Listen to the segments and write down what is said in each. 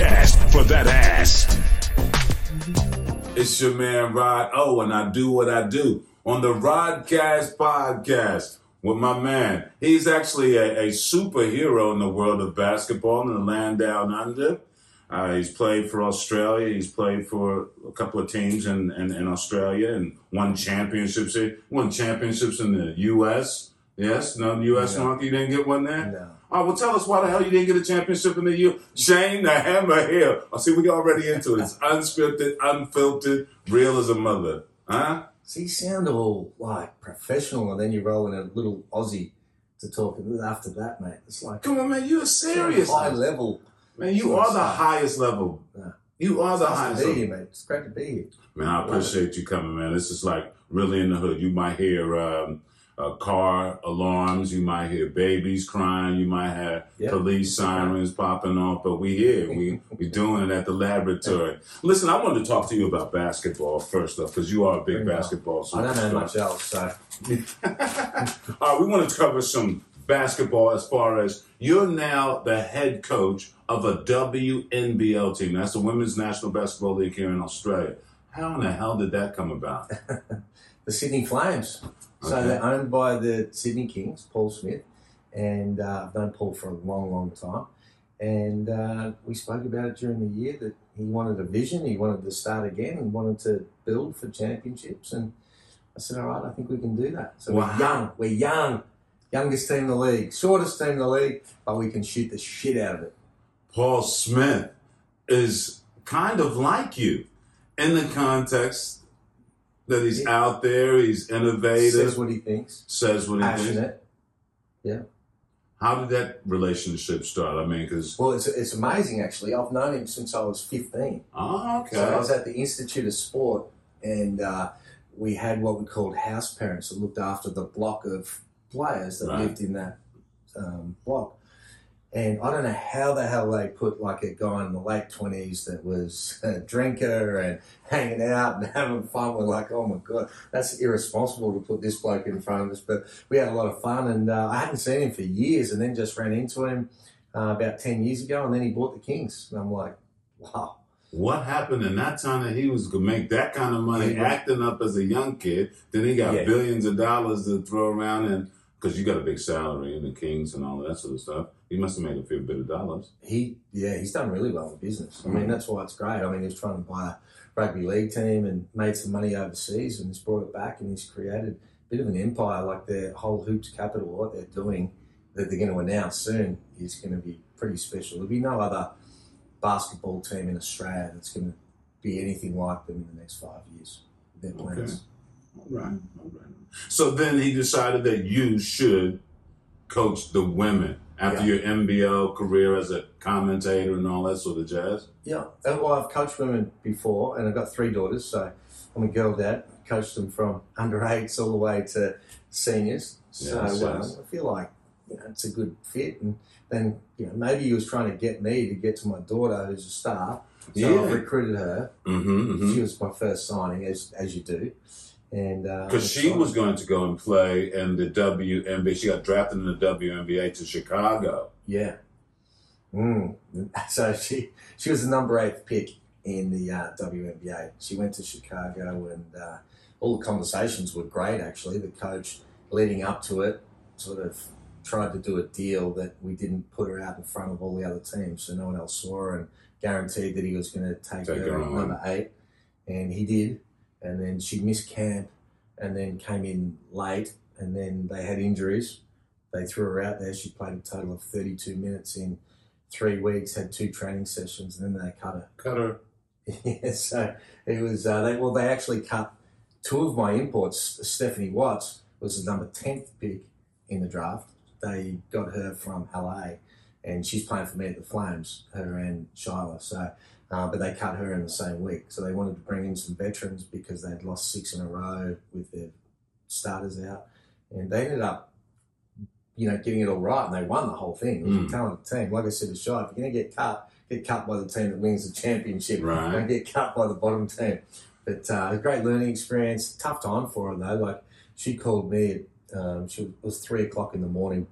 podcast for that ass. It's your man Rod O, and I do what I do on the Rodcast podcast with my man. He's actually a, a superhero in the world of basketball in the land down under. Uh, he's played for Australia. He's played for a couple of teams in, in, in Australia and won championships. He won championships in the U.S. Yes, no the U.S. No. Monkey. You didn't get one there. No. Oh, well, tell us why the hell you didn't get a championship in the year. Shane the Hammer here. I see we already into it. It's unscripted, unfiltered, real as a mother. Huh? So you sound all like professional, and then you roll in a little Aussie to talk after that, mate. It's like Come on, man. You're serious. high level. Man, you are the highest level. Yeah. You are the nice highest to be level. here, mate. It's great to be here. Man, I appreciate you coming, man. This is like really in the hood. You might hear um, uh, car alarms. You might hear babies crying. You might have Yep. police sirens popping off. But we here. We we doing it at the laboratory. Listen, I wanted to talk to you about basketball first off because you are a big Bring it on. basketball. I don't know much else, so All right, we want to cover some basketball as far as you're now the head coach of a WNBL team. That's the Women's National Basketball League here in Australia. How in the hell did that come about? the Sydney Flames. So Okay. they're owned by the Sydney Kings, Paul Smith, and uh, I've known Paul for a long, long time. And uh, we spoke about it during the year that he wanted a vision, he wanted to start again, and wanted to build for championships. And I said, "All right, I think we can do that." So Wow. we're young, we're young, youngest team in the league, shortest team in the league, but we can shoot the shit out of it. Paul Smith is kind of like you in the context that he's Yeah. out there, he's innovative, Says what he thinks, says what he thinks. passionate. Yeah. How did that relationship start? I mean, because, Well, it's, it's amazing actually. I've known him since I was 15. oh, okay. So I was at the Institute of Sport, and uh, we had what we called house parents that looked after the block of players that Right. lived in that um, block. And I don't know how the hell they put like a guy in the late twenties that was a drinker and hanging out and having fun. We're like, oh my god, that's irresponsible to put this bloke in front of us. But we had a lot of fun, and uh, I hadn't seen him for years, and then just ran into him uh, about ten years ago, and then he bought the Kings, and I'm like, wow. What happened in that time that he was gonna make that kind of money, was- acting up as a young kid? Then he got Yeah. billions of dollars to throw around, and because you got a big salary in the Kings and all that sort of stuff, he must have made a few bit of dollars. he yeah he's done really well in business. I mean that's why it's great. I mean he's trying to buy a rugby league team and made some money overseas and he's brought it back and he's created a bit of an empire. Like their whole hoops capital, what they're doing that they're going to announce soon is going to be pretty special. There'll be no other basketball team in Australia that's going to be anything like them in the next five years. Their plans. All right, all right. So then he decided that you should coach the women after your NBL career as a commentator and all that sort of jazz. Yeah, uh, well, I've coached women before, and I've got three daughters, so I'm a girl dad. Coached them from under eights all the way to seniors. So uh. I feel like you know it's a good fit. And then you know maybe he was trying to get me to get to my daughter, who's a star. So Yeah. I've recruited her. Mm-hmm. She was my first signing, as as you do. And uh, Because she I'm was going to go and play in the WNBA. She got drafted in the WNBA to Chicago. Yeah. Mm. So she she was the number eight pick in the uh, WNBA. She went to Chicago, and uh, all the conversations were great. Actually, the coach leading up to it sort of tried to do a deal that we didn't put her out in front of all the other teams, so no one else saw her, and guaranteed that he was going to take, Take her her number eight, and he did. And then she missed camp, and then came in late, and then they had injuries. They threw her out there. She played a total of 32 minutes in three weeks, had two training sessions, and then they cut her. Cut her. yeah, so it was, uh, they, well, they actually cut two of my imports. Stephanie Watts was the number 10th pick in the draft. They got her from LA, and she's playing for me at the Flames, her and Shyla. So, uh, but they cut her in the same week. So they wanted to bring in some veterans because they'd lost six in a row with their starters out. And they ended up, you know, getting it all right, and they won the whole thing. It was Mm. a talented team. Like I said to Shy, if you're going to get cut, get cut by the team that wins the championship. Right. Don't get cut by the bottom team. But uh, a great learning experience. Tough time for her though. Like she called me. At, um, she it was three o'clock in the morning.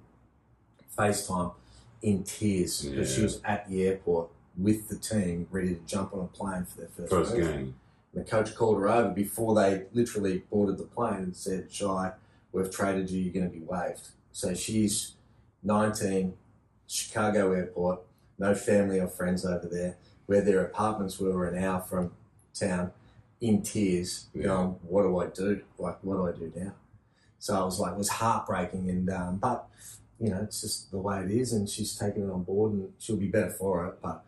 FaceTime in tears because she was at the airport with the team, ready to jump on a plane for their first, First game. And the coach called her over before they literally boarded the plane and said, Shy, we've traded you, you're going to be waived. So she's 19, Chicago airport, no family or friends over there, where their apartments were an hour from town, in tears, Yeah. going, What do I do? Like, what do I do now? So I was like, it was heartbreaking. And, um, but, you know, it's just the way it is. And she's taken it on board and she'll be better for it. But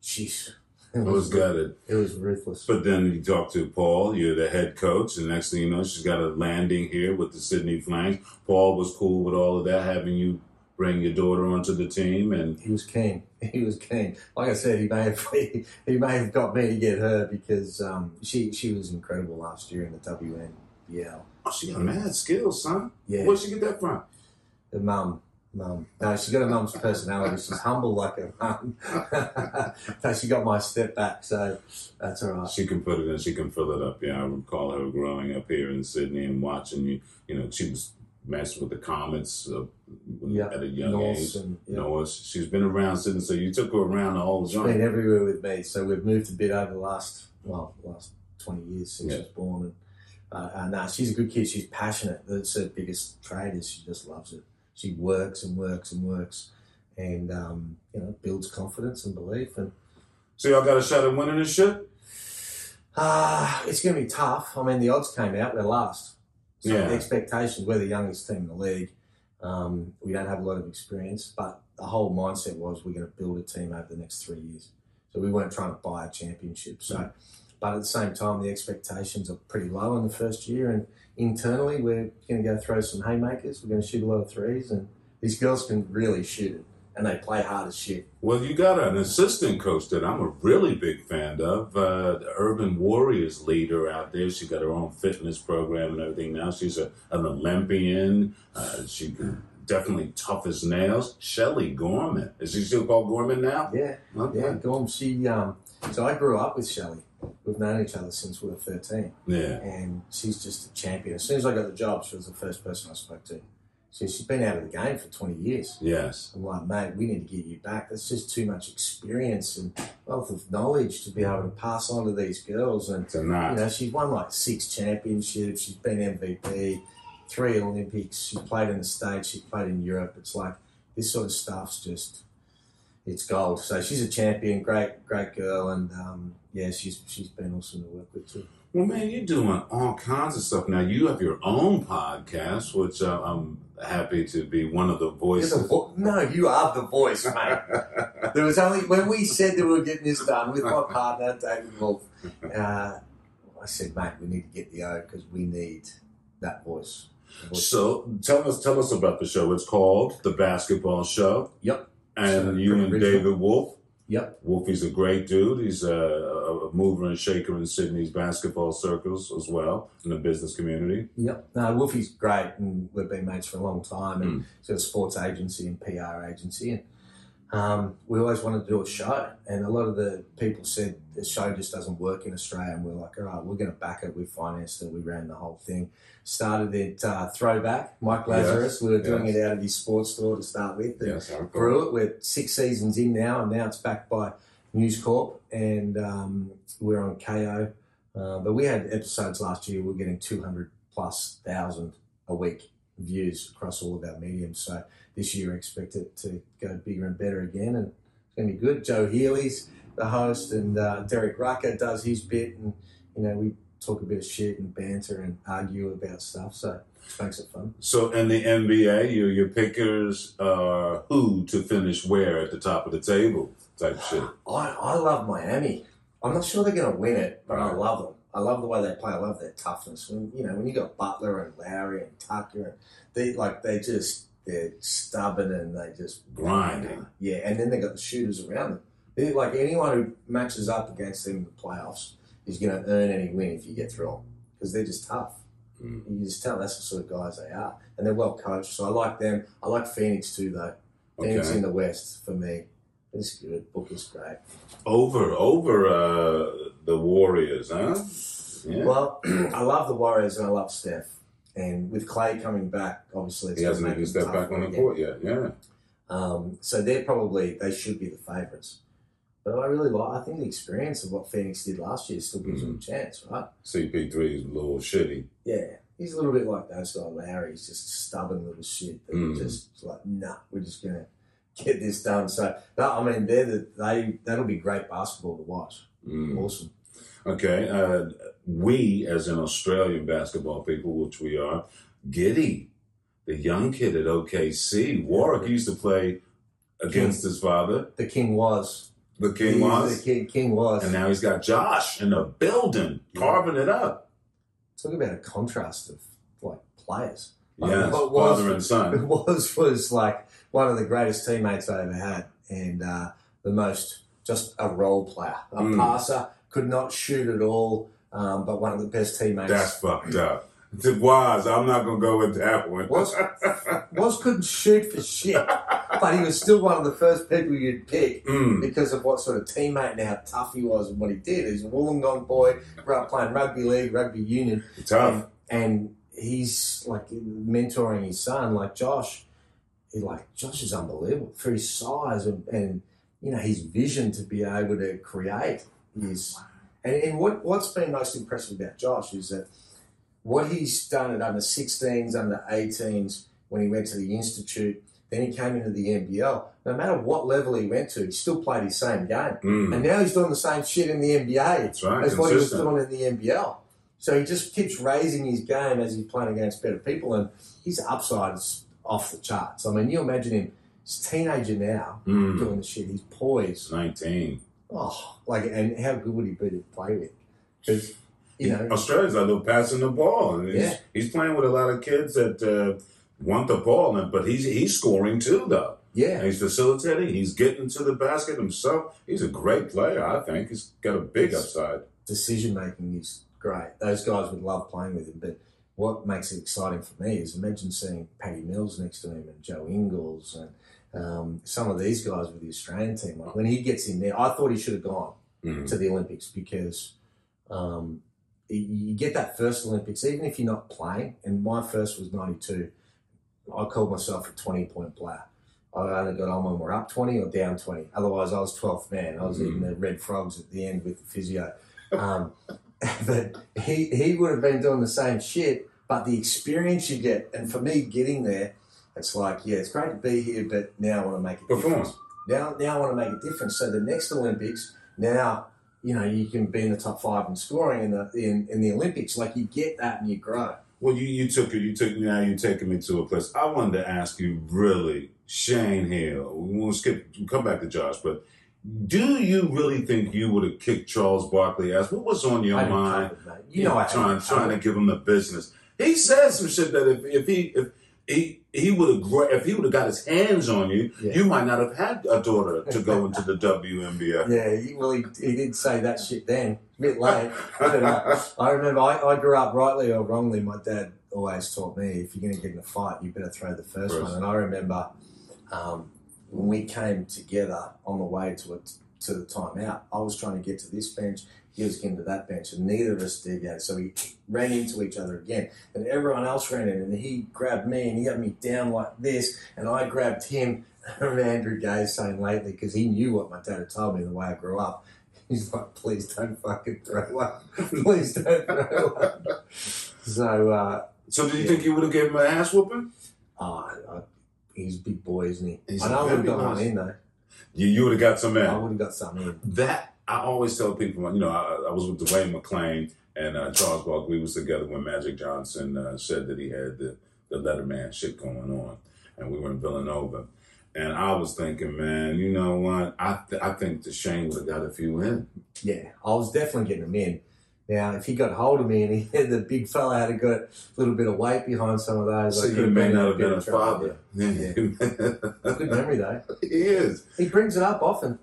she's, I was gutted. it was ruthless. But then you talk to Paul, you're the head coach, and next thing you know, she's got a landing here with the Sydney Flames. Paul was cool with all of that, having you bring your daughter onto the team, and he was keen. He was keen. Like I said, he may have he may have got me to get her because um, she she was incredible last year in the WNBL. oh, she got mad skills, son. Yeah, Where'd she get that from? the mum, mum. No, she's got a mum's personality. She's humble like a mum. so she got my step back. So that's all right. She can put it in, she can fill it up. Yeah, I recall her growing up here in Sydney and watching you. You know, she was messing with the Comets uh, Yeah, at a young North age. and know, she's been around Sydney, so you took her around the whole She's been everywhere with me. So we've moved a bit over the last well last twenty years since Yeah. she was born. And uh, uh, no, she's a good kid. She's passionate. That's her biggest trait is she just loves it. She works and works and works, and um, you know builds confidence and belief. And So y'all got a shot at winning this shit? uh, it's going to be tough. I mean, the odds came out. We're last. So Yeah. the expectations. We're the youngest team in the league. Um, we don't have a lot of experience, but the whole mindset was we're going to build a team over the next three years. So we weren't trying to buy a championship. So, but at the same time, the expectations are pretty low in the first year, and internally we're going to go throw some haymakers. We're going to shoot a lot of threes, and these girls can really shoot it, and they play hard as shit. Well, you got an assistant coach that I'm a really big fan of, uh, the Urban Warriors leader out there. She got her own fitness program and everything now. She's a, an Olympian. Uh, she definitely tough as nails. Shelley Gorman. Is she still called Gorman now? Yeah, Okay. yeah. Gorm, she. Um, so I grew up with Shelley. We've known each other since we were thirteen. Yeah. and she's just a champion. As soon as I got the job, she was the first person I spoke to. So she's been out of the game for 20 years. Yes. I'm like, mate, we need to get you back. That's just too much experience and wealth of knowledge to be able to pass on to these girls. And, It's a you know, she's won like six championships. She's been MVP, three Olympics. She played in the States. She played in Europe. It's like this sort of stuff's just, it's gold. So she's a champion, great, great girl. And um, yeah, she's she's been awesome to work with too. Well, man, you're doing all kinds of stuff now. You have your own podcast, which uh, I'm happy to be one of the voices. the vo- no, you are the voice, mate. There was only when we said that we were getting this done with my partner David Wolf. Uh, I said, mate, we need to get the O because we need that voice. Voice. So tell us, tell us about the show. It's called The Basketball Show. Yep. And So, you and original. David Wolf. Yep. Wolfie's a great dude. He's a, a, mover and shaker in Sydney's basketball circles as well in the business community. Yep. No, Wolfie's great, and we've been mates for a long time. And Mm. he's got a sports agency and PR agency, and um, we always wanted to do a show. And a lot of the people said the show just doesn't work in Australia, and we're like, all right, we're going to back it. We financed it. We ran the whole thing. Started it uh, throwback. Mike Lazarus. Yes, We were doing yes. it out of his sports store to start with. and Yes, grew it. We're six seasons in now, and now it's backed by News Corp, and um, we're on Kayo. Uh, but we had episodes last year. We are getting two hundred plus thousand a week views across all of our mediums. So this year, I expect it to go bigger and better again, and it's going to be good. Joe Healy's the host, and uh, Derek Rucker does his bit, and you know we talk a bit of shit and banter and argue about stuff. So it makes it fun. So in the NBA, your your pickers are who to finish where at the top of the table type shit. I, I love Miami. I'm not sure they're going to win it, but I love them. I love the way they play. I love their toughness. When you know when you got Butler and Lowry and Tucker, and they like they just they're stubborn and they just Grinding. Yeah, and then they got the shooters around them. They, like anyone who matches up against them in the playoffs is going to earn any win if you get through them because they're just tough. Mm. You just tell that's the sort of guys they are, and they're well coached. So I like them. I like Phoenix too, though. Phoenix Okay. in the West for me. It's good. Book is great. Over over uh, the Warriors, huh? Yeah. Well, I love the Warriors and I love Steph. And with Clay coming back, obviously, it's he hasn't even stepped back on the court yet. Yeah. Um, so they're probably they should be the favourites. But I really like. I think the experience of what Phoenix did last year still gives them a chance, right? CP3 is a little shitty. Yeah, he's a little bit like those guy Lowry. He's just stubborn little shit. That Mm. just like, nah, we're just gonna get this done. So, but, I mean, they're the, they that'll be great basketball to watch. Mm. Awesome. Okay, uh, we as in Australian basketball people, which we are, Giddey, the young kid at OKC, Warwick used to play against his father, The king was. the King He's was, The king, king was. and now he's got Josh in the building, carving it up. Talk about a contrast of like players. Like, Yes, what was- father and son. It was was like one of the greatest teammates I ever had, and uh, the most just a role player, a Mm. passer, could not shoot at all, um, but one of the best teammates. That's fucked up. It was. I'm not gonna go with that one. Was- was couldn't shoot for shit, but he was still one of the first people you'd pick Mm, because of what sort of teammate and how tough he was and what he did. He's a Wollongong boy, grew up playing rugby league, rugby union, tough. and, and he's like mentoring his son, like Josh. He like Josh is unbelievable for his size and, and you know his vision to be able to create is. And, and what what's been most impressive about Josh is that what he's done at under 16s, under 18s, when he went to the institute, then he came into the NBL. No matter what level he went to, he still played his same game. Mm, And now he's doing the same shit in the NBA that's right. as what he was doing in the NBL. So he just keeps raising his game as he's playing against better people, and his upside is off the charts. I mean, you imagine him, he's a teenager now Mm, doing the shit. He's poised. 19. Oh, like, and how good would he be to play with? Because, you know, Australia's a little passing the ball. And he's, Yeah. he's playing with a lot of kids that uh, want the ball, but he's he's scoring too, though. yeah, He's facilitating. He's getting to the basket himself. He's a great player. I think he's got a big upside. decision making is great. Those guys would love playing with him, but what makes it exciting for me is imagine seeing Paddy Mills next to him and Joe Ingles and um, some of these guys with the Australian team. Like when he gets in there, I thought he should have gone Mhm. to the Olympics because um, you- get that first Olympics, even if you're not playing. And my first was '92. I called myself a 20 point player. I only got on when we're up 20 or down 20. Otherwise, I was 12th man. I was eating the red frogs at the end with the physio. Um, but he, he would have been doing the same shit, but the experience you get, and for me, getting there, it's like, yeah, it's great to be here, but now I want to make a difference. Now, now I want to make a difference. So the next Olympics, now you know you can be in the top five in scoring in the in, in the Olympics. Like you get that and you grow. Well, you, you took it. You took now. You're taking me to a place. I wanted to ask you, really, Shane Heal. We'll skip. We'll Come back to Josh, but do you really think you would have kicked Charles Barkley ass? What was on your had it mind? You know, I trying trying to give him the business. He said some shit that if, if he if he he would have if he would have got his hands on you, Yeah. you might not have had a daughter to go into the WNBA. Yeah, he, well, he, he did say that shit then. A bit late. I remember I, I grew up rightly or wrongly. My dad always taught me if you're going to get in a fight, you better throw the first, First. one. And I remember um, when we came together on the way to a, to the timeout, I was trying to get to this bench. He was getting to that bench, and neither of us did yet. So we ran into each other again, and everyone else ran in, and he grabbed me, and he had me down like this, and I grabbed him. I remember Andrew Gaze saying lately because he knew what my dad had told me the way I grew up. He's like, please don't fucking throw one. please don't throw one. So, uh, So, do you think you would have given him an ass whooping? uh, uh, he's a big boy, isn't he? He's I know I would have got one in though. You you would have got some I would have got something in. That I always tell people. You know, I, I was with Dwayne McClain and uh, Charles Barkley. We was together when Magic Johnson uh, said that he had the the Letterman shit going on, and we were in Villanova. And I was thinking, man, you know what? I th- I think the Shane would have got a few in. Yeah, I was definitely getting him in. Now, if he got hold of me and he had the big fella had got a little bit of weight behind some of those, So I you may not have been a father. Good memory though. he is. He brings it up often.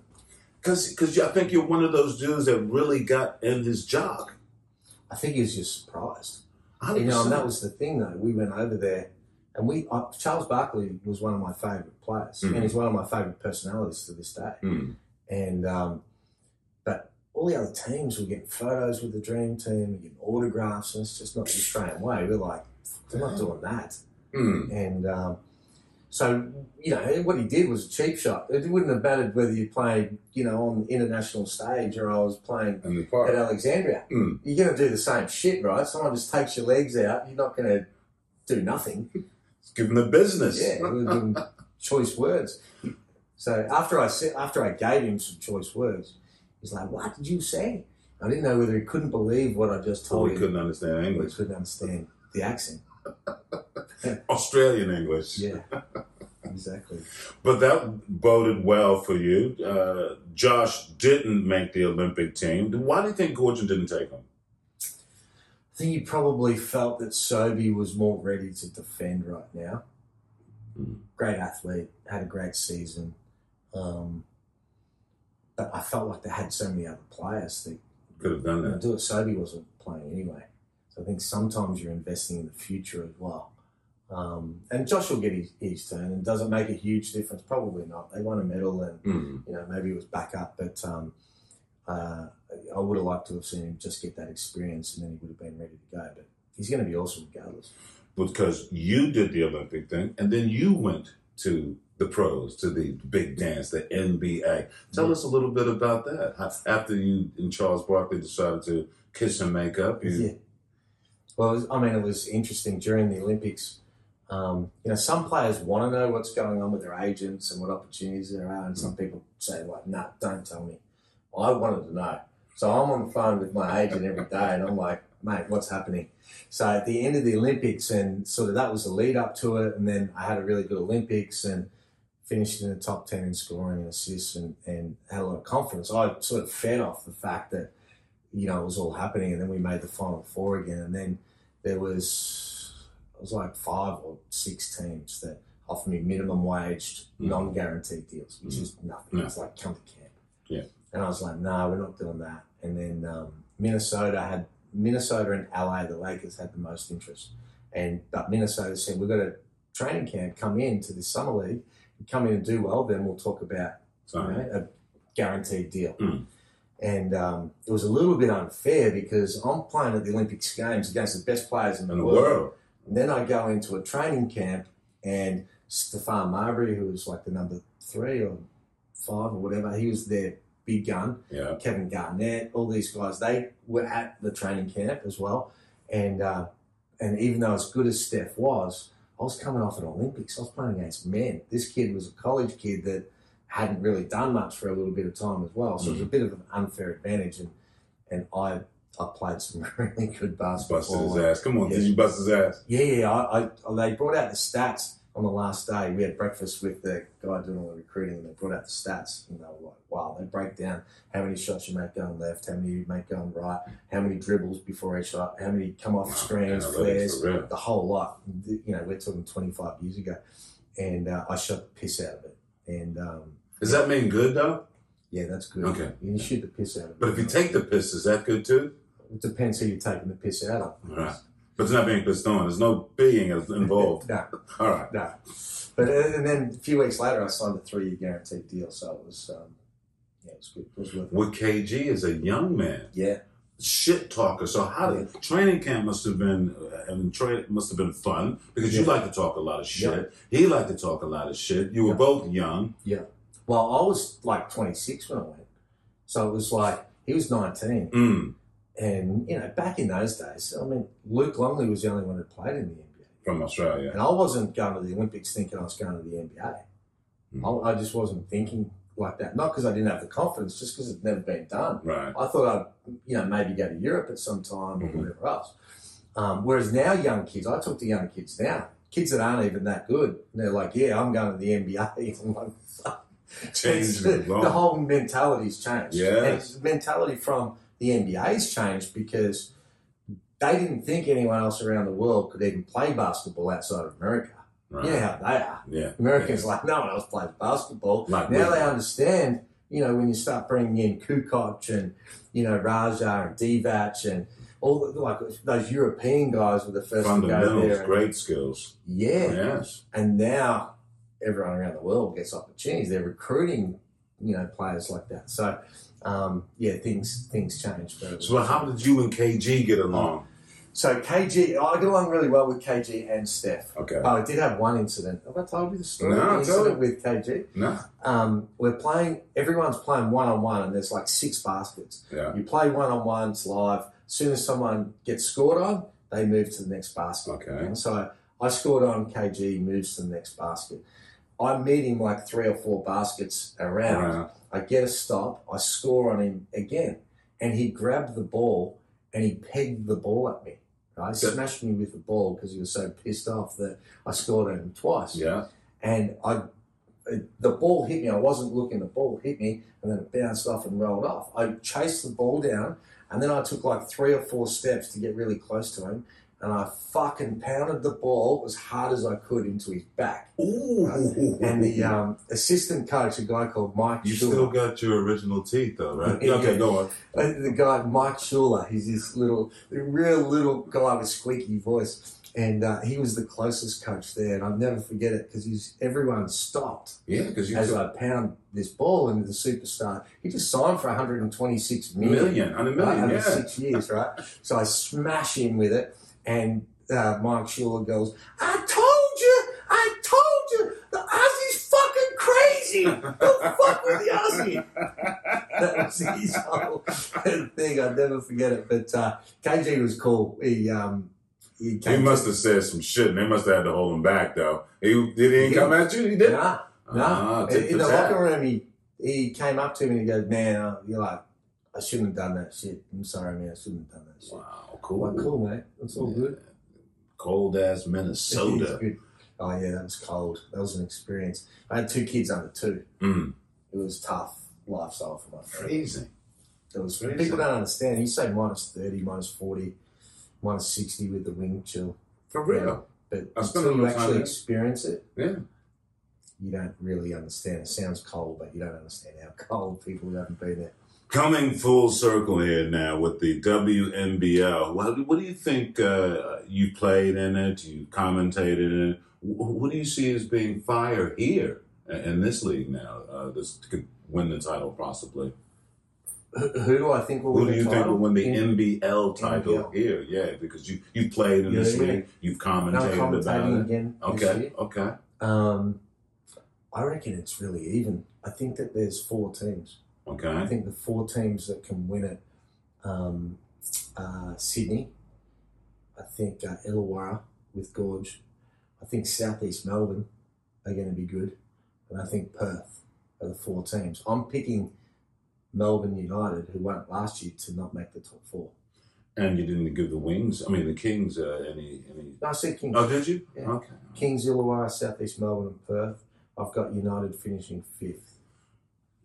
Because I think you're one of those dudes that really got in his jock. I think he was just surprised. 100%. You know, and that was the thing though. We went over there, and we uh, Charles Barkley was one of my favourite players, Mhm. and he's one of my favourite personalities to this day. Hmm. And um, but all the other teams were getting photos with the dream team, and getting autographs, and it's just not the Australian way. We're like, we're not doing that. Hmm. And um, So, you know, what he did was a cheap shot. It wouldn't have mattered whether you played, you know, on international stage or I was playing at. Alexandria. Mm. You're going to do the same shit, right? Someone just takes your legs out. You're not going to do nothing. Give him the business. Yeah, we'll give him choice words. So after I said, after I gave him some choice words, he's like, "What did you say?" I didn't know whether he couldn't believe what I just told Oh, he him, couldn't understand or he English. couldn't understand the accent. Australian English. Yeah, exactly. But that boded well for you. Uh, Josh didn't make the Olympic team. Why do you think Goorjian didn't take him? I think he probably felt that Sobey was more ready to defend right now. Mm. Great athlete, had a great season. Um, but I felt like they had so many other players that Could have done that. do it. Sobey wasn't playing anyway. So I think sometimes you're investing in the future as well. Um, and Josh will get his, his turn and does it make a huge difference? Probably not. They won a medal and Mm. you know, maybe it was back up, but um, uh, I would have liked to have seen him just get that experience and then he would have been ready to go. But he's going to be awesome regardless. Because you did the Olympic thing, and then you went to the pros, to the big dance, the NBA. Tell us a little bit about that. After you and Charles Barkley decided to kiss and make up, you, Yeah. Well, was, I mean, it was interesting during the Olympics. Um, you know, some players want to know what's going on with their agents and what opportunities there are, and some people say, like, nah, don't tell me. I wanted to know. So I'm on the phone with my agent every day, and I'm like, mate, what's happening? So at the end of the Olympics, and sort of that was the lead up to it, and then I had a really good Olympics and finished in the top 10 in scoring and assists and, and had a lot of confidence. I sort of fed off the fact that, you know, it was all happening, and then we made the final four again, and then there was, it was like five or six teams that offered me minimum waged, Mhm. non guaranteed deals, which is nothing. It's like come to camp. Yeah. And I was like, no, nah, we're not doing that. And then um, Minnesota had Minnesota and LA, the Lakers had the most interest. And but Minnesota said, we've got a training camp, come in to the summer league, come in and do well, then we'll talk about you know, a guaranteed deal. Mm. And um, it was a little bit unfair because I'm playing at the Olympics Games against the best players in the, in the world. world. And then I go into a training camp, and Stephon Marbury, who was like the number three or five or whatever, he was their big gun. Yeah. Kevin Garnett, all these guys, they were at the training camp as well. And uh, and even though as good as Steph was, I was coming off an Olympics. I was playing against men. This kid was a college kid that hadn't really done much for a little bit of time as well. So it was a mm. bit of an unfair advantage. And and I I played some really good basketball. Busted his ass. Come on, Yeah. did you bust his ass? Yeah, yeah. I, I, they brought out the stats on the last day. We had breakfast with the guy doing all the recruiting, and they brought out the stats, and they were like, "Wow!" They break down how many shots you make going left, how many you make going right, how many dribbles before each shot, how many come off Wow, screens, flares, the whole lot. You know, we're talking 25 years ago, and uh, I shot the piss out of it. And um, Does that mean good though? yeah, that's good. Okay. you shoot the piss out of it. But if you take the piss, is that good too? it depends who you're taking the piss out of. Right. But it's not being pissed on. There's no being involved. no, All right. No. But uh, and then a few weeks later, I signed a three-year guaranteed deal, so it was um, yeah, it was good. It was worth it. With KG as a young man, Yeah, shit talker. So how did training camp must have been? and mean, train must have been fun because you like to talk a lot of shit. Yeah. He liked to talk a lot of shit. You were Yeah. both young. Yeah. Well, I was like 26 when I went, so it was like he was 19, Mm, and you know, back in those days, I mean, Luke Longley was the only one who played in the NBA, from Australia. and I wasn't going to the Olympics thinking I was going to the NBA. Mm. I, I just wasn't thinking like that, not because I didn't have the confidence, just because it'd never been done. Right. I thought I'd, you know, maybe go to Europe at some time or Mhm. whatever else. Um, whereas now, young kids, I talk to young kids now, kids that aren't even that good, and they're like, "Yeah, I'm going to the NBA." I'm like, the whole mentality's changed. Yeah. The mentality from the NBA's changed because they didn't think anyone else around the world could even play basketball outside of America. Right. You know how they are. Yeah. Americans like no one else plays basketball. Like now they understand, you know, when you start bringing in Kukoc and you know Raja and Divac and all the, like those European guys were the first to go there. and- great skills. yeah, Yes. and now everyone around the world gets opportunities. They're recruiting, you know, players like that. So um, yeah, things things change. But So how did you and KG get along? So KG, I got along really well with KG and Steph. Okay. But I did have one incident. Have I told you the story? No, the incident with KG. No. Um, we're playing. Everyone's playing one on one, and there's like six baskets. Yeah. You play one on one, it's live. As soon as someone gets scored on, they move to the next basket. Okay. And so I scored on KG, moves to the next basket. I'm meeting like three or four baskets around. Around. I get a stop. I score on him again, and he grabbed the ball and he pegged the ball at me. Right? Good. smashed me with the ball because he was so pissed off that I scored on him twice. Yeah. And I, the ball hit me. I wasn't looking. The ball hit me, and then it bounced off and rolled off. I chased the ball down, and then I took like three or four steps to get really close to him, and I fucking pounded the ball as hard as I could into his back. Ooh. And the um, assistant coach, a guy called Mike You still got your original teeth, though, right? Yeah. Okay, go on. Uh, the guy Mike Schuler, he's this little, real little guy with squeaky voice, and uh, he was the closest coach there, and I'll never forget it because he's everyone stopped Yeah, because you as I pound this ball into the superstar. He just signed for 126 million, million on a million. over Yeah. six years, right? So I smash him with it, and uh, Mike Schuler goes, "I told you, I told you, the Aussie's fucking crazy. Don't fuck with the Aussie." that was his whole thing. I'd never forget it. But uh, KG was cool. He um, he, He must have said some shit, and they must have had to hold him back, though. He did he ain't come at you? He to, did. nah, Ah, nah. tit in for the locker room, he he came up to me and he goes, "Man, uh, you're like, I shouldn't have done that shit. I'm sorry, man. I shouldn't have done that shit." Wow, cool. like, cool, mate. That's all good. Cold ass Minnesota. Oh yeah, that was cold. That was an experience. I had two kids under two. Mm. It was tough lifestyle for my friend. Freezing. It was Crazy. people don't understand. You say minus thirty, minus forty, minus sixty with the wind chill. For real. But I until you actually experience it, Yeah. you don't really understand. It sounds cold, but you don't understand how cold people who haven't been there. Coming full circle here now with the WNBL. What, what do you think uh, you played in it? You commentated in it. What do you see as being fire here in this league now? Uh, this could win the title possibly. Who, who do I think will Who win do you the think title? will win the In- NBL title NBL. here? Yeah, because you you played in Yeah, this yeah. league. You've commentated about it. again Okay, okay. Um, I reckon it's really even. I think that there's four teams. I think the four teams that can win it, um, uh, Sydney. I think uh, Illawarra with Gorge. I think Southeast Melbourne are going to be good, and I think Perth are the four teams. I'm picking Melbourne United, who won it last year, to not make the top four. And you didn't give the Wings, I mean the Kings, uh, any any. No, I said Kings. Oh, did you? Yeah. Okay. Kings, Illawarra, Southeast Melbourne, and Perth. I've got United finishing fifth.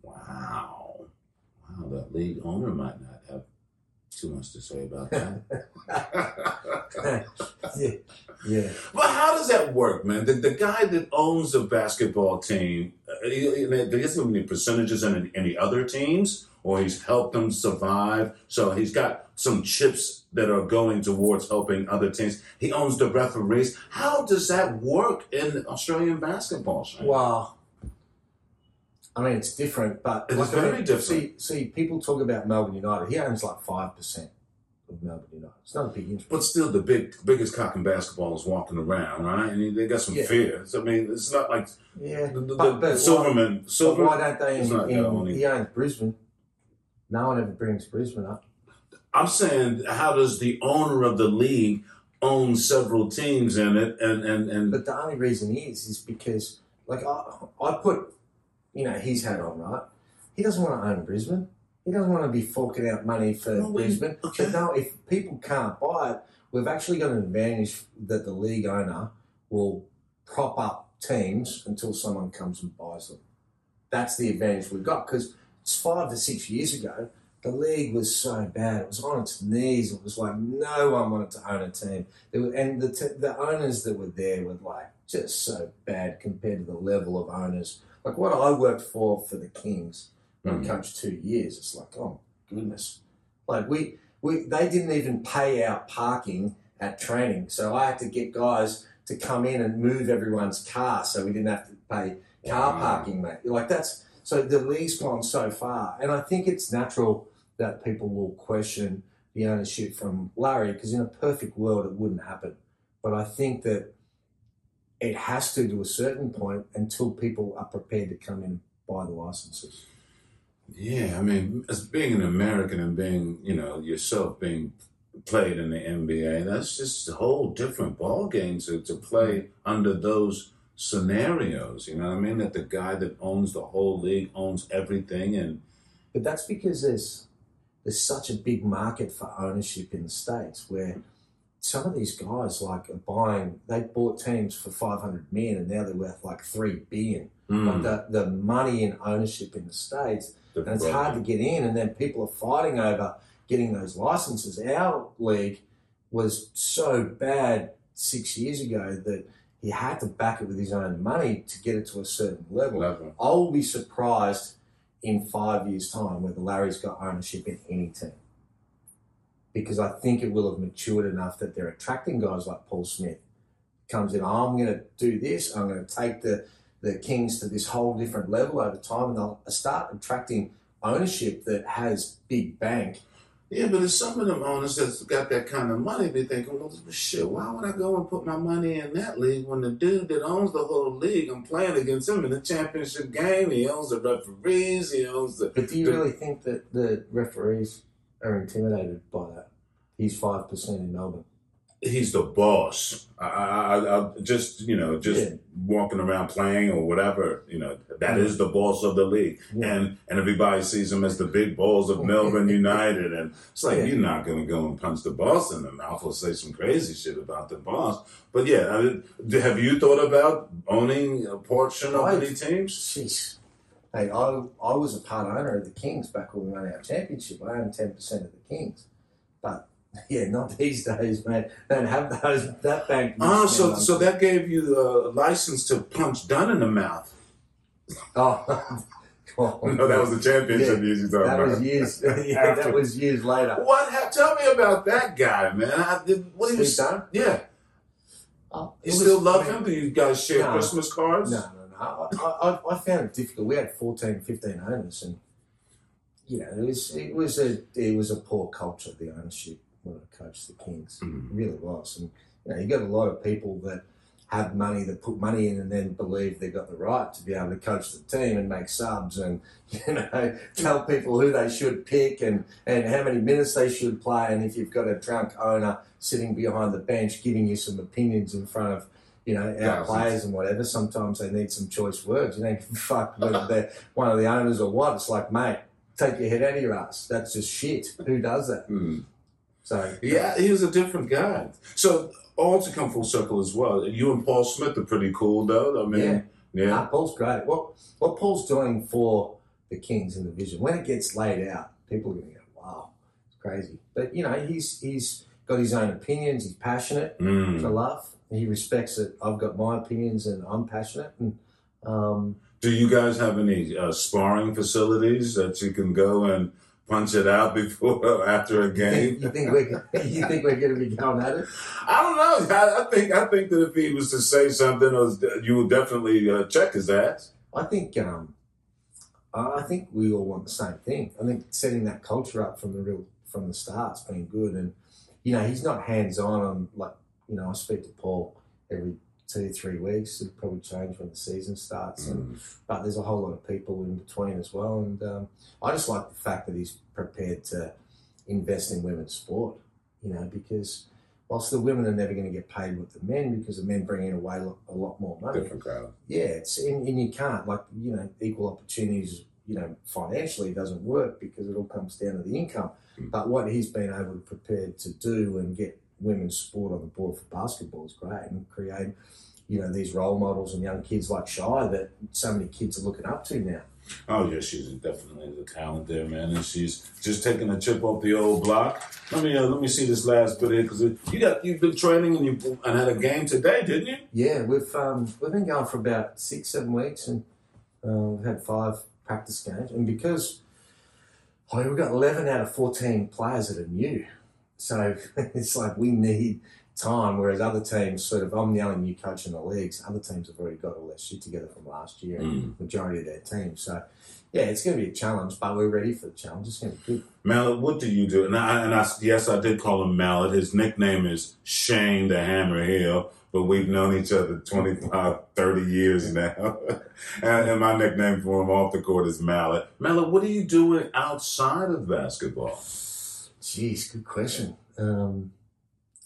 Wow. Wow, that league owner might not have too much to say about that. yeah, yeah. but how does that work, man? The, the guy that owns the basketball team, uh, he, he, there isn't any percentages in any, other teams, or he's helped them survive. So he's got some chips that are going towards helping other teams. He owns the referees. How does that work in Australian basketball? Shane? Well, I mean, it's different, but It is I very mean, different. See, see, people talk about Melbourne United. He owns like five percent of Melbourne United. It's not a big interest. But still, the big biggest cock in basketball is walking around, right? And they got some Yeah. fear. So, I mean, it's not like Yeah, the, the, but, but Silverman. why, Silver. why don't they? It's In, in, he owns Brisbane. No one ever brings Brisbane up. I'm saying, how does the owner of the league own several teams in it? And and and But the only reason is, is because, like, I, I put, you know, his hat on, right? He doesn't want to own Brisbane. He doesn't want to be forking out money for No, Brisbane. okay. But no, if people can't buy it, we've actually got an advantage that the league owner will prop up teams until someone comes and buys them. That's the advantage we've got because it's five to six years ago. The league was so bad; it was on its knees. It was like no one wanted to own a team. Were, and the t- the owners that were there were like just so bad compared to the level of owners. Like what I worked for for the Kings, I Mhm. coached two years. It's like oh goodness, like we we they didn't even pay our parking at training, so I had to get guys to come in and move everyone's car, so we didn't have to pay car Wow. parking, mate. Like that's so the league's gone so far, and I think it's natural that people will question the ownership from Larry because in a perfect world it wouldn't happen. But I think that it has to to a certain point until people are prepared to come in and buy the licenses. Yeah, I mean, as being an American and being, you know, yourself being played in the NBA, that's just a whole different ball game to, to play under those scenarios. You know what I mean? That the guy that owns the whole league owns everything, and But that's because there's there's such a big market for ownership in the states where some of these guys like are buying they bought teams for 500 million and now they're worth like 3 billion. Mm, like the, the money in ownership in the states and it's hard to get in and then people are fighting over getting those licenses. Our league was so bad six years ago that he had to back it with his own money to get it to a certain level. Level. I will be surprised in five years' time whether Larry's got ownership in any team. Because I think it will have matured enough that they're attracting guys like Paul Smith. Comes in, I'm going to do this, I'm going to take the, the Kings to this whole different level over time, and they'll start attracting ownership that has big bank. Yeah, but there's some of them owners that's got that kind of money be thinking, oh, well, shit, why would I go and put my money in that league when the dude that owns the whole league, I'm playing against him in the championship game. He owns the referees, he owns the. But do you The- really think that the referees are intimidated by that? He's 5% in Melbourne. He's the boss. I, I, I, just, you know, just Yeah. walking around playing or whatever, you know, that is the boss of the league. Yeah. And and everybody sees him as the big balls of oh, Melbourne United. And it's like, you're not going to go and punch the boss in the mouth or say some crazy shit about the boss. But yeah, I mean, have you thought about owning a portion of any teams? Jeez. Hey, I, I was a part owner of the Kings back when we won our championship. I owned 10% of the Kings. But, yeah, not these days, man. Don't have those, that bank. Oh, so so that gave you a license to punch Dunn in the mouth. Oh, God. No, that was the championship Yeah, years you talking That about. was years. Yeah, that was years later. What? Ha- tell me about that guy, man. I did. What he Steve was? Dunn? Yeah. Oh, You still was- love him? Do you guys share No. Christmas cards? No, no, no. I, I, I found it difficult. We had 14, 15 owners, and you know, it was it was a it was a poor culture. The ownership when I coached the Kings, it really was. And you know, you got a lot of people that have money that put money in and then believe they've got the right to be able to coach the team and make subs and you know tell people who they should pick and and how many minutes they should play. And if you've got a drunk owner sitting behind the bench giving you some opinions in front of you know, our Thousands. players and whatever, sometimes they need some choice words. You a fuck whether they're one of the owners or what. It's like, mate, take your head out of your ass. That's just shit. Who does that? Hmm. So, Yeah, he was a different guy. So all to come full circle as well. You and Paul Smith are pretty cool, though. I mean, yeah. Ah, Paul's great. What what Paul's doing for the Kings in the vision, when it gets laid out, people are going to go, wow, it's crazy. But, you know, he's he's got his own opinions. He's passionate Mm. for love. He respects that I've got my opinions and I'm passionate. And, um, Do you guys have any uh, sparring facilities that you can go and punch it out before or after a game? you think we're you think we're going to be going at it? I don't know. I, I think I think that if he was to say something, or you would definitely uh, check his ass. I think um, I think we all want the same thing. I think setting that culture up from the real from the start's been good, and you know he's not hands on on like you know I speak to Paul every two three weeks. It'll probably change when the season starts, and but there's a whole lot of people in between as well, and um, I just like the fact that he's prepared to invest in women's sport. You know because. Whilst the women are never going to get paid with the men because the men bring in away a lot more money, Different crowd. yeah, it's and, and you can't like you know equal opportunities. You know, financially doesn't work because it all comes down to the income. Mm. But what he's been able to prepare to do and get women's sport on the board for basketball is great, and create you know these role models and young kids like Shy that so many kids are looking up to now. Oh yeah, she's definitely the talent there, man, and she's just taking a chip off the old block. Let me uh, let me see this last bit here because you got you've been training and you and had a game today, didn't you? Yeah, we've um, we've been going for about six seven weeks, and uh, we've had five practice games, and because I mean, we've got eleven out of fourteen players that are new, so it's like we need time, whereas other teams sort of, I'm the only new coach in the leagues. Other teams have already got all their shit together from last year, Mm. majority of their team. So, yeah, it's going to be a challenge, but we're ready for the challenge. It's going to be good. Mallet, what do you do? And I, and I, yes, I did call him Mallet. His nickname is Shane the Hammer Heal, but we've known each other 25, 30 years now. and, and my nickname for him off the court is Mallet. Mallet, what are you doing outside of basketball? Jeez, good question. Um,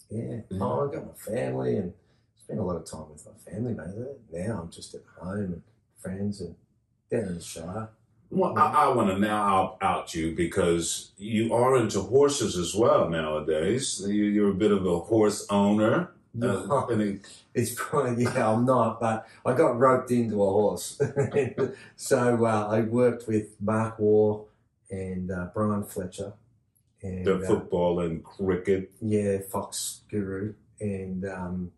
yeah, oh, I got my family and spend a lot of time with my family, mate. Now I'm just at home and friends and down in the Shire. Well, I, I want to now out, out you because you are into horses as well nowadays. You, you're a bit of a horse owner. Uh, it- It's probably yeah, I'm not, but I got roped into a horse. so uh, I worked with Mark Waugh and uh, Bryan Fletcher and the uh, football and cricket. yeah, Fox Guru and um,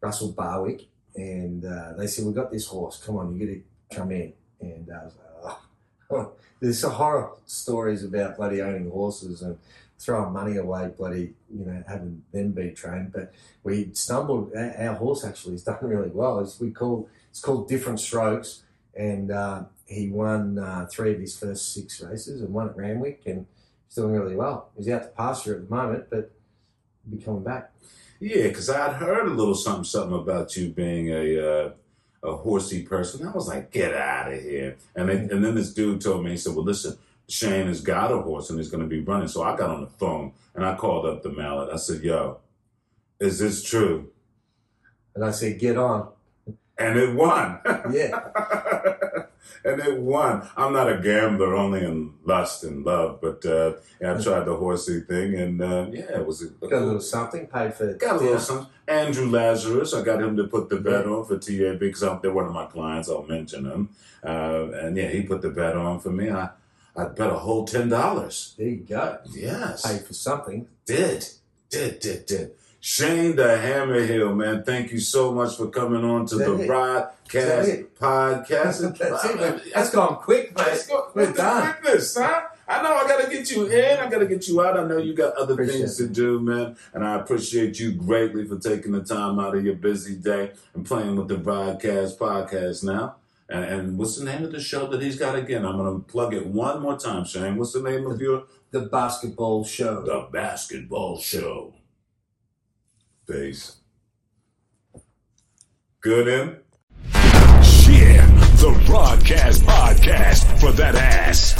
Russell Barwick, and uh, they said, "We got this horse. Come on, you got to come in." And uh, I was like, oh. there's some horror stories about bloody owning horses and throwing money away, bloody, you know, having them be trained. But we stumbled. Our, our horse actually has done really well. It's, we call it's called Different Strokes, and uh, he won uh, three of his first six races and one at Randwick and. He's doing really well. He's out to pasture at the moment, but he'll be coming back. Yeah, because I'd heard a little something, something about you being a uh, a horsey person. I was like, get out of here. And then, and then this dude told me, he said, well, listen, Shane has got a horse and he's going to be running. So I got on the phone and I called up the mallet. I said, yo, is this true? And I said, get on. And it won. Yeah. and it won. I'm not a gambler, only in lust and love. But uh, yeah, I tried the horsey thing, and uh, yeah, it was a, Got a little something paid for Got a little dinner. something. Andrew Lazarus, I got him to put the bet on for TAB because I'm- they're one of my clients. I'll mention them. Uh, and yeah, he put the bet on for me. I, I bet a whole ten dollars. There you go. Yes, Paid for something. did, did, did, did. Shane the Hammerhill, man, thank you so much for coming on to the? Rodcast podcast. That's it. man. That's gone quick. Let's go. We're done. the quickness, huh? I know I gotta get you in. I gotta get you out. I know you got other Appreciate things to do, man. And I appreciate you greatly for taking the time out of your busy day and playing with the Vodcast podcast now. And, and what's the name of the show that he's got again? I'm gonna plug it one more time, Shane. What's the name of your The basketball show. The Basketball Show? Peace. Good in. Yeah, the Broadcast Podcast for that ass.